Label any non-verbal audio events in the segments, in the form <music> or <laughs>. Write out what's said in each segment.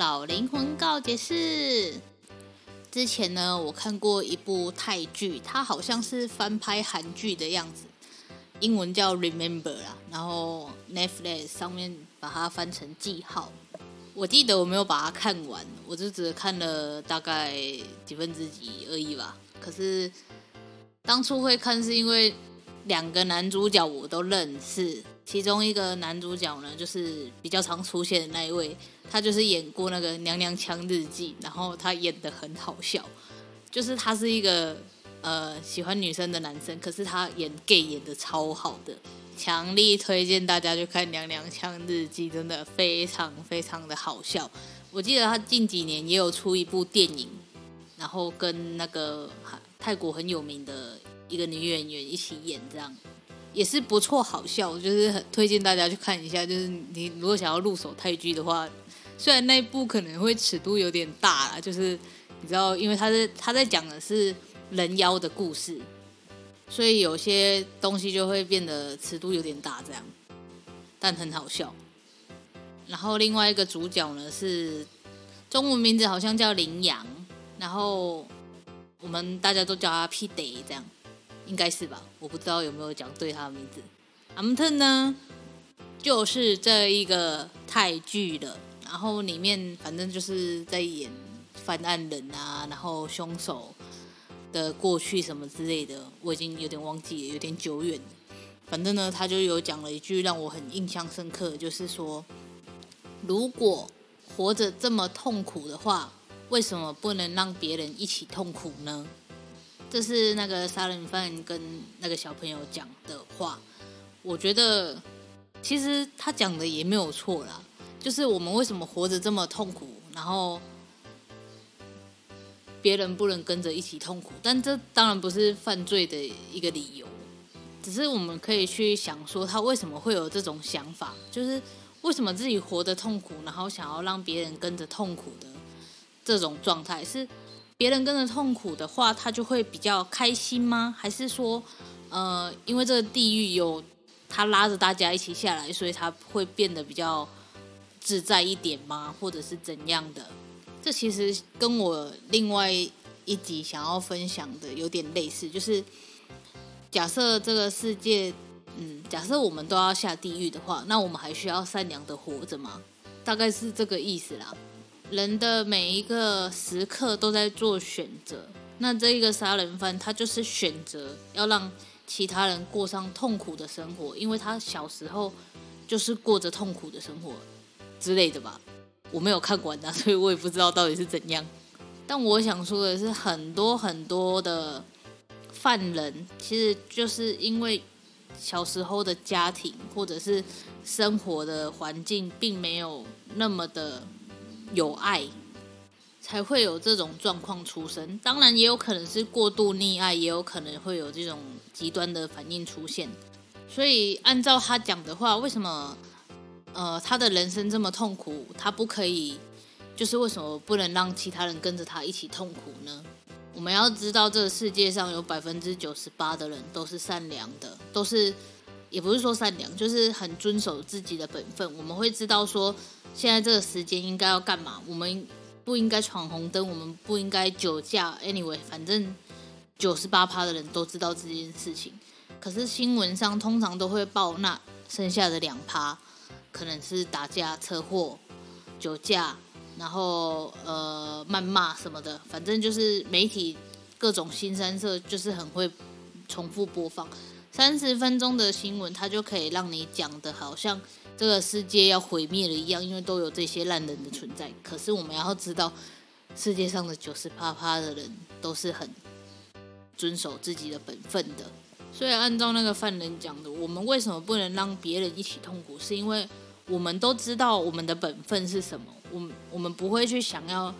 老灵魂告解室。之前呢，我看过一部泰剧，它好像是翻拍韩剧的样子，英文叫《Remember》啦，然后 Netflix 上面把它翻成《记号》。我记得我没有把它看完，我就只看了大概几分之几而已吧。可是当初会看是因为两个男主角我都认识。其中一个男主角呢，就是比较常出现的那一位，他就是演过那个《娘娘腔日记》，然后他演的很好笑，就是他是一个呃喜欢女生的男生，可是他演 gay 演的超好的，强力推荐大家去看《娘娘腔日记》，真的非常非常的好笑。我记得他近几年也有出一部电影，然后跟那个泰国很有名的一个女演员一起演这样。也是不错，好笑，就是很推荐大家去看一下。就是你如果想要入手泰剧的话，虽然那一部可能会尺度有点大啦，就是你知道，因为他是他在讲的是人妖的故事，所以有些东西就会变得尺度有点大这样，但很好笑。然后另外一个主角呢是中文名字好像叫林阳，然后我们大家都叫他 pd 这样。应该是吧，我不知道有没有讲对他的名字。阿姆特呢，就是这一个泰剧了，然后里面反正就是在演犯案人啊，然后凶手的过去什么之类的，我已经有点忘记了，有点久远。反正呢，他就有讲了一句让我很印象深刻，就是说，如果活着这么痛苦的话，为什么不能让别人一起痛苦呢？这是那个杀人犯跟那个小朋友讲的话，我觉得其实他讲的也没有错啦。就是我们为什么活着这么痛苦，然后别人不能跟着一起痛苦？但这当然不是犯罪的一个理由，只是我们可以去想说他为什么会有这种想法，就是为什么自己活得痛苦，然后想要让别人跟着痛苦的这种状态是。别人跟着痛苦的话，他就会比较开心吗？还是说，呃，因为这个地狱有他拉着大家一起下来，所以他会变得比较自在一点吗？或者是怎样的？这其实跟我另外一集想要分享的有点类似，就是假设这个世界，嗯，假设我们都要下地狱的话，那我们还需要善良的活着吗？大概是这个意思啦。人的每一个时刻都在做选择，那这一个杀人犯他就是选择要让其他人过上痛苦的生活，因为他小时候就是过着痛苦的生活之类的吧。我没有看完啊，所以我也不知道到底是怎样。但我想说的是，很多很多的犯人其实就是因为小时候的家庭或者是生活的环境并没有那么的。有爱，才会有这种状况出生。当然，也有可能是过度溺爱，也有可能会有这种极端的反应出现。所以，按照他讲的话，为什么呃他的人生这么痛苦，他不可以？就是为什么不能让其他人跟着他一起痛苦呢？我们要知道，这个世界上有百分之九十八的人都是善良的，都是也不是说善良，就是很遵守自己的本分。我们会知道说。现在这个时间应该要干嘛？我们不应该闯红灯，我们不应该酒驾。Anyway，反正九十八趴的人都知道这件事情。可是新闻上通常都会报那剩下的两趴，可能是打架、车祸、酒驾、然后呃谩骂什么的，反正就是媒体各种新三色，就是很会重复播放三十分钟的新闻，它就可以让你讲的好像这个世界要毁灭了一样，因为都有这些烂人的存在。可是我们要知道，世界上的九十八趴的人都是很遵守自己的本分的。所以按照那个犯人讲的，我们为什么不能让别人一起痛苦？是因为我们都知道我们的本分是什么，我们我们不会去想要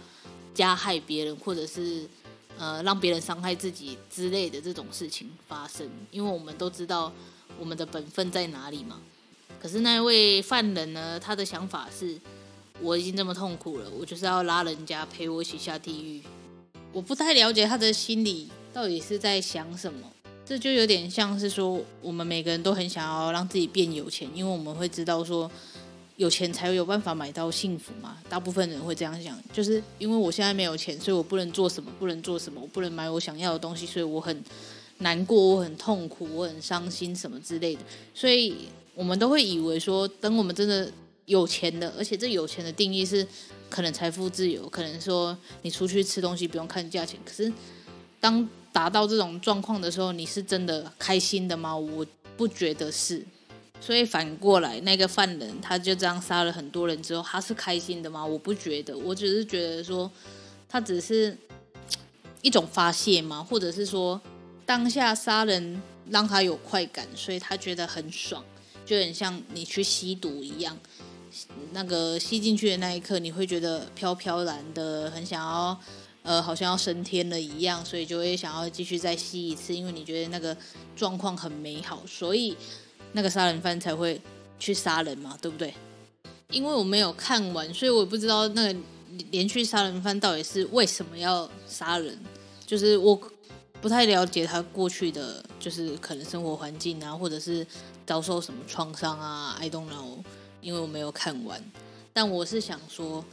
加害别人，或者是呃让别人伤害自己之类的这种事情发生，因为我们都知道我们的本分在哪里嘛。可是那位犯人呢，他的想法是，我已经这么痛苦了，我就是要拉人家陪我一起下地狱。我不太了解他的心里到底是在想什么。这就有点像是说，我们每个人都很想要让自己变有钱，因为我们会知道说，有钱才会有办法买到幸福嘛。大部分人会这样想，就是因为我现在没有钱，所以我不能做什么，不能做什么，我不能买我想要的东西，所以我很难过，我很痛苦，我很伤心什么之类的。所以我们都会以为说，等我们真的有钱了，而且这有钱的定义是可能财富自由，可能说你出去吃东西不用看价钱。可是当达到这种状况的时候，你是真的开心的吗？我不觉得是。所以反过来，那个犯人他就这样杀了很多人之后，他是开心的吗？我不觉得。我只是觉得说，他只是一种发泄嘛，或者是说当下杀人让他有快感，所以他觉得很爽，就很像你去吸毒一样。那个吸进去的那一刻，你会觉得飘飘然的，很想要。呃，好像要升天了一样，所以就会想要继续再吸一次，因为你觉得那个状况很美好，所以那个杀人犯才会去杀人嘛，对不对？因为我没有看完，所以我也不知道那个连续杀人犯到底是为什么要杀人，就是我不太了解他过去的就是可能生活环境啊，或者是遭受什么创伤啊，I don't know，因为我没有看完。但我是想说，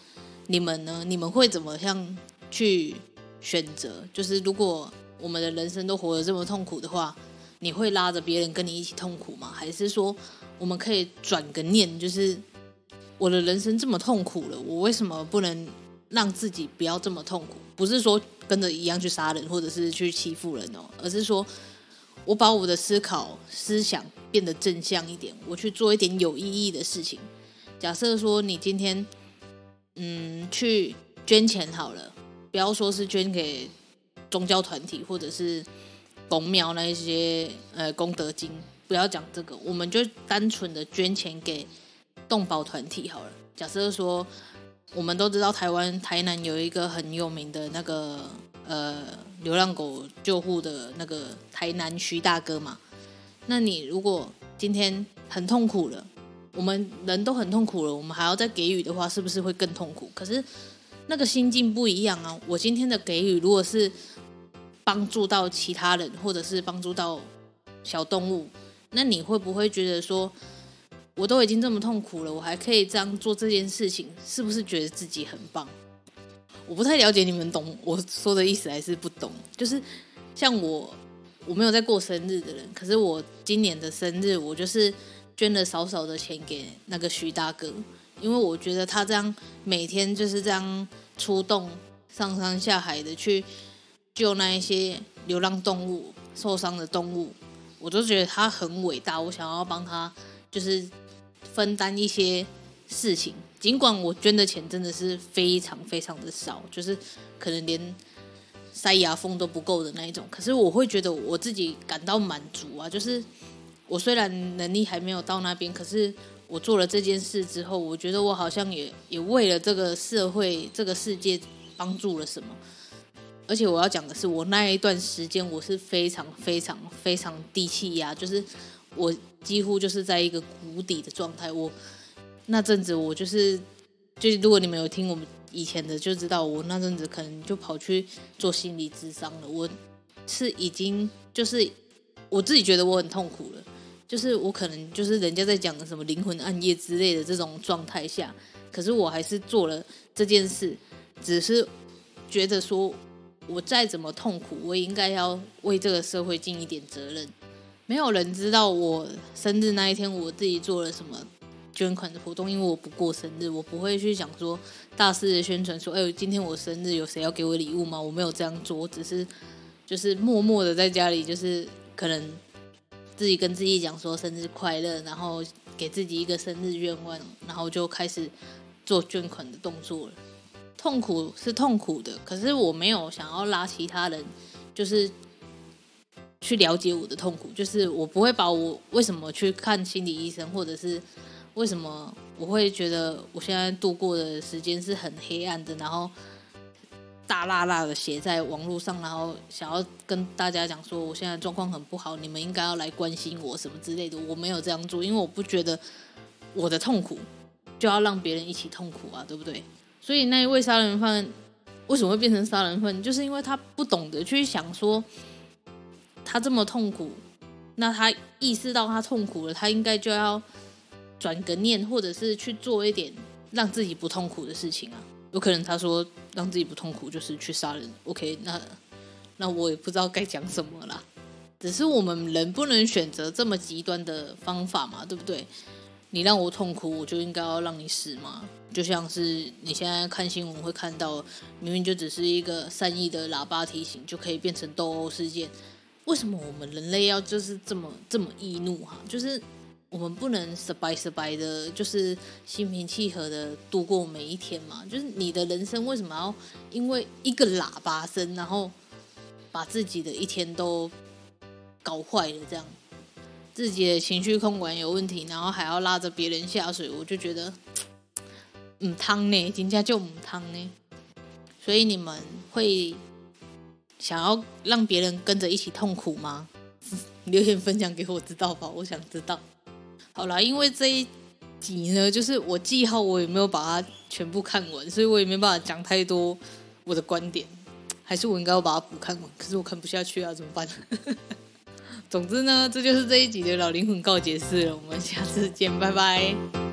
你们呢？你们会怎么样？去选择，就是如果我们的人生都活得这么痛苦的话，你会拉着别人跟你一起痛苦吗？还是说我们可以转个念，就是我的人生这么痛苦了，我为什么不能让自己不要这么痛苦？不是说跟着一样去杀人或者是去欺负人哦，而是说我把我的思考思想变得正向一点，我去做一点有意义的事情。假设说你今天嗯去捐钱好了。不要说是捐给宗教团体或者是公庙那一些呃功德金，不要讲这个，我们就单纯的捐钱给动保团体好了。假设说我们都知道台湾台南有一个很有名的那个呃流浪狗救护的那个台南徐大哥嘛，那你如果今天很痛苦了，我们人都很痛苦了，我们还要再给予的话，是不是会更痛苦？可是。那个心境不一样啊！我今天的给予，如果是帮助到其他人，或者是帮助到小动物，那你会不会觉得说，我都已经这么痛苦了，我还可以这样做这件事情，是不是觉得自己很棒？我不太了解你们懂我说的意思还是不懂？就是像我，我没有在过生日的人，可是我今年的生日，我就是捐了少少的钱给那个徐大哥。因为我觉得他这样每天就是这样出动上山下海的去救那一些流浪动物、受伤的动物，我都觉得他很伟大。我想要帮他，就是分担一些事情。尽管我捐的钱真的是非常非常的少，就是可能连塞牙缝都不够的那一种，可是我会觉得我自己感到满足啊。就是我虽然能力还没有到那边，可是。我做了这件事之后，我觉得我好像也也为了这个社会、这个世界帮助了什么。而且我要讲的是，我那一段时间我是非常、非常、非常低气压，就是我几乎就是在一个谷底的状态。我那阵子我就是，就如果你们有听我们以前的，就知道我那阵子可能就跑去做心理咨商了。我是已经就是我自己觉得我很痛苦了。就是我可能就是人家在讲的什么灵魂暗夜之类的这种状态下，可是我还是做了这件事，只是觉得说，我再怎么痛苦，我也应该要为这个社会尽一点责任。没有人知道我生日那一天我自己做了什么捐款的活动，因为我不过生日，我不会去讲说大肆的宣传说，哎，今天我生日有谁要给我礼物吗？我没有这样做，只是 <laughs> 就是默默的在家里，就是可能自己跟自己讲说生日快乐，然后给自己一个生日愿望，然后就开始做捐款的动作了。痛苦是痛苦的，可是我没有想要拉其他人，就是。去了解我的痛苦，就是我不会把我为什么去看心理医生，或者是为什么我会觉得我现在度过的时间是很黑暗的，然后大辣辣的写在网络上，然后想要跟大家讲说我现在状况很不好，你们应该要来关心我什么之类的。我没有这样做，因为我不觉得我的痛苦就要让别人一起痛苦啊，对不对？所以那一位杀人犯为什么会变成杀人犯，就是因为他不懂得去想说。他这么痛苦，那他意识到他痛苦了，他应该就要转个念，或者是去做一点让自己不痛苦的事情啊。有可能他说让自己不痛苦就是去杀人。OK，那那我也不知道该讲什么啦。只是我们人不能选择这么极端的方法嘛，对不对？你让我痛苦，我就应该要让你死吗？就像是你现在看新闻会看到，明明就只是一个善意的喇叭提醒，就可以变成斗殴事件。为什么我们人类要就是这么这么易怒哈？就是我们不能失败失败的，就是心平气和的度过每一天嘛。就是你的人生为什么要因为一个喇叭声，然后把自己的一天都搞坏了？这样自己的情绪控管有问题，然后还要拉着别人下水，我就觉得，嗯，汤呢，人家就唔汤呢。所以你们会。想要让别人跟着一起痛苦吗？留言分享给我知道吧，我想知道。好啦，因为这一集呢，就是我记号我也没有把它全部看完，所以我也没办法讲太多我的观点。还是我应该要把它补看完，可是我看不下去啊，怎么办？<laughs> 总之呢，这就是这一集的老灵魂告解室了。我们下次见，拜拜。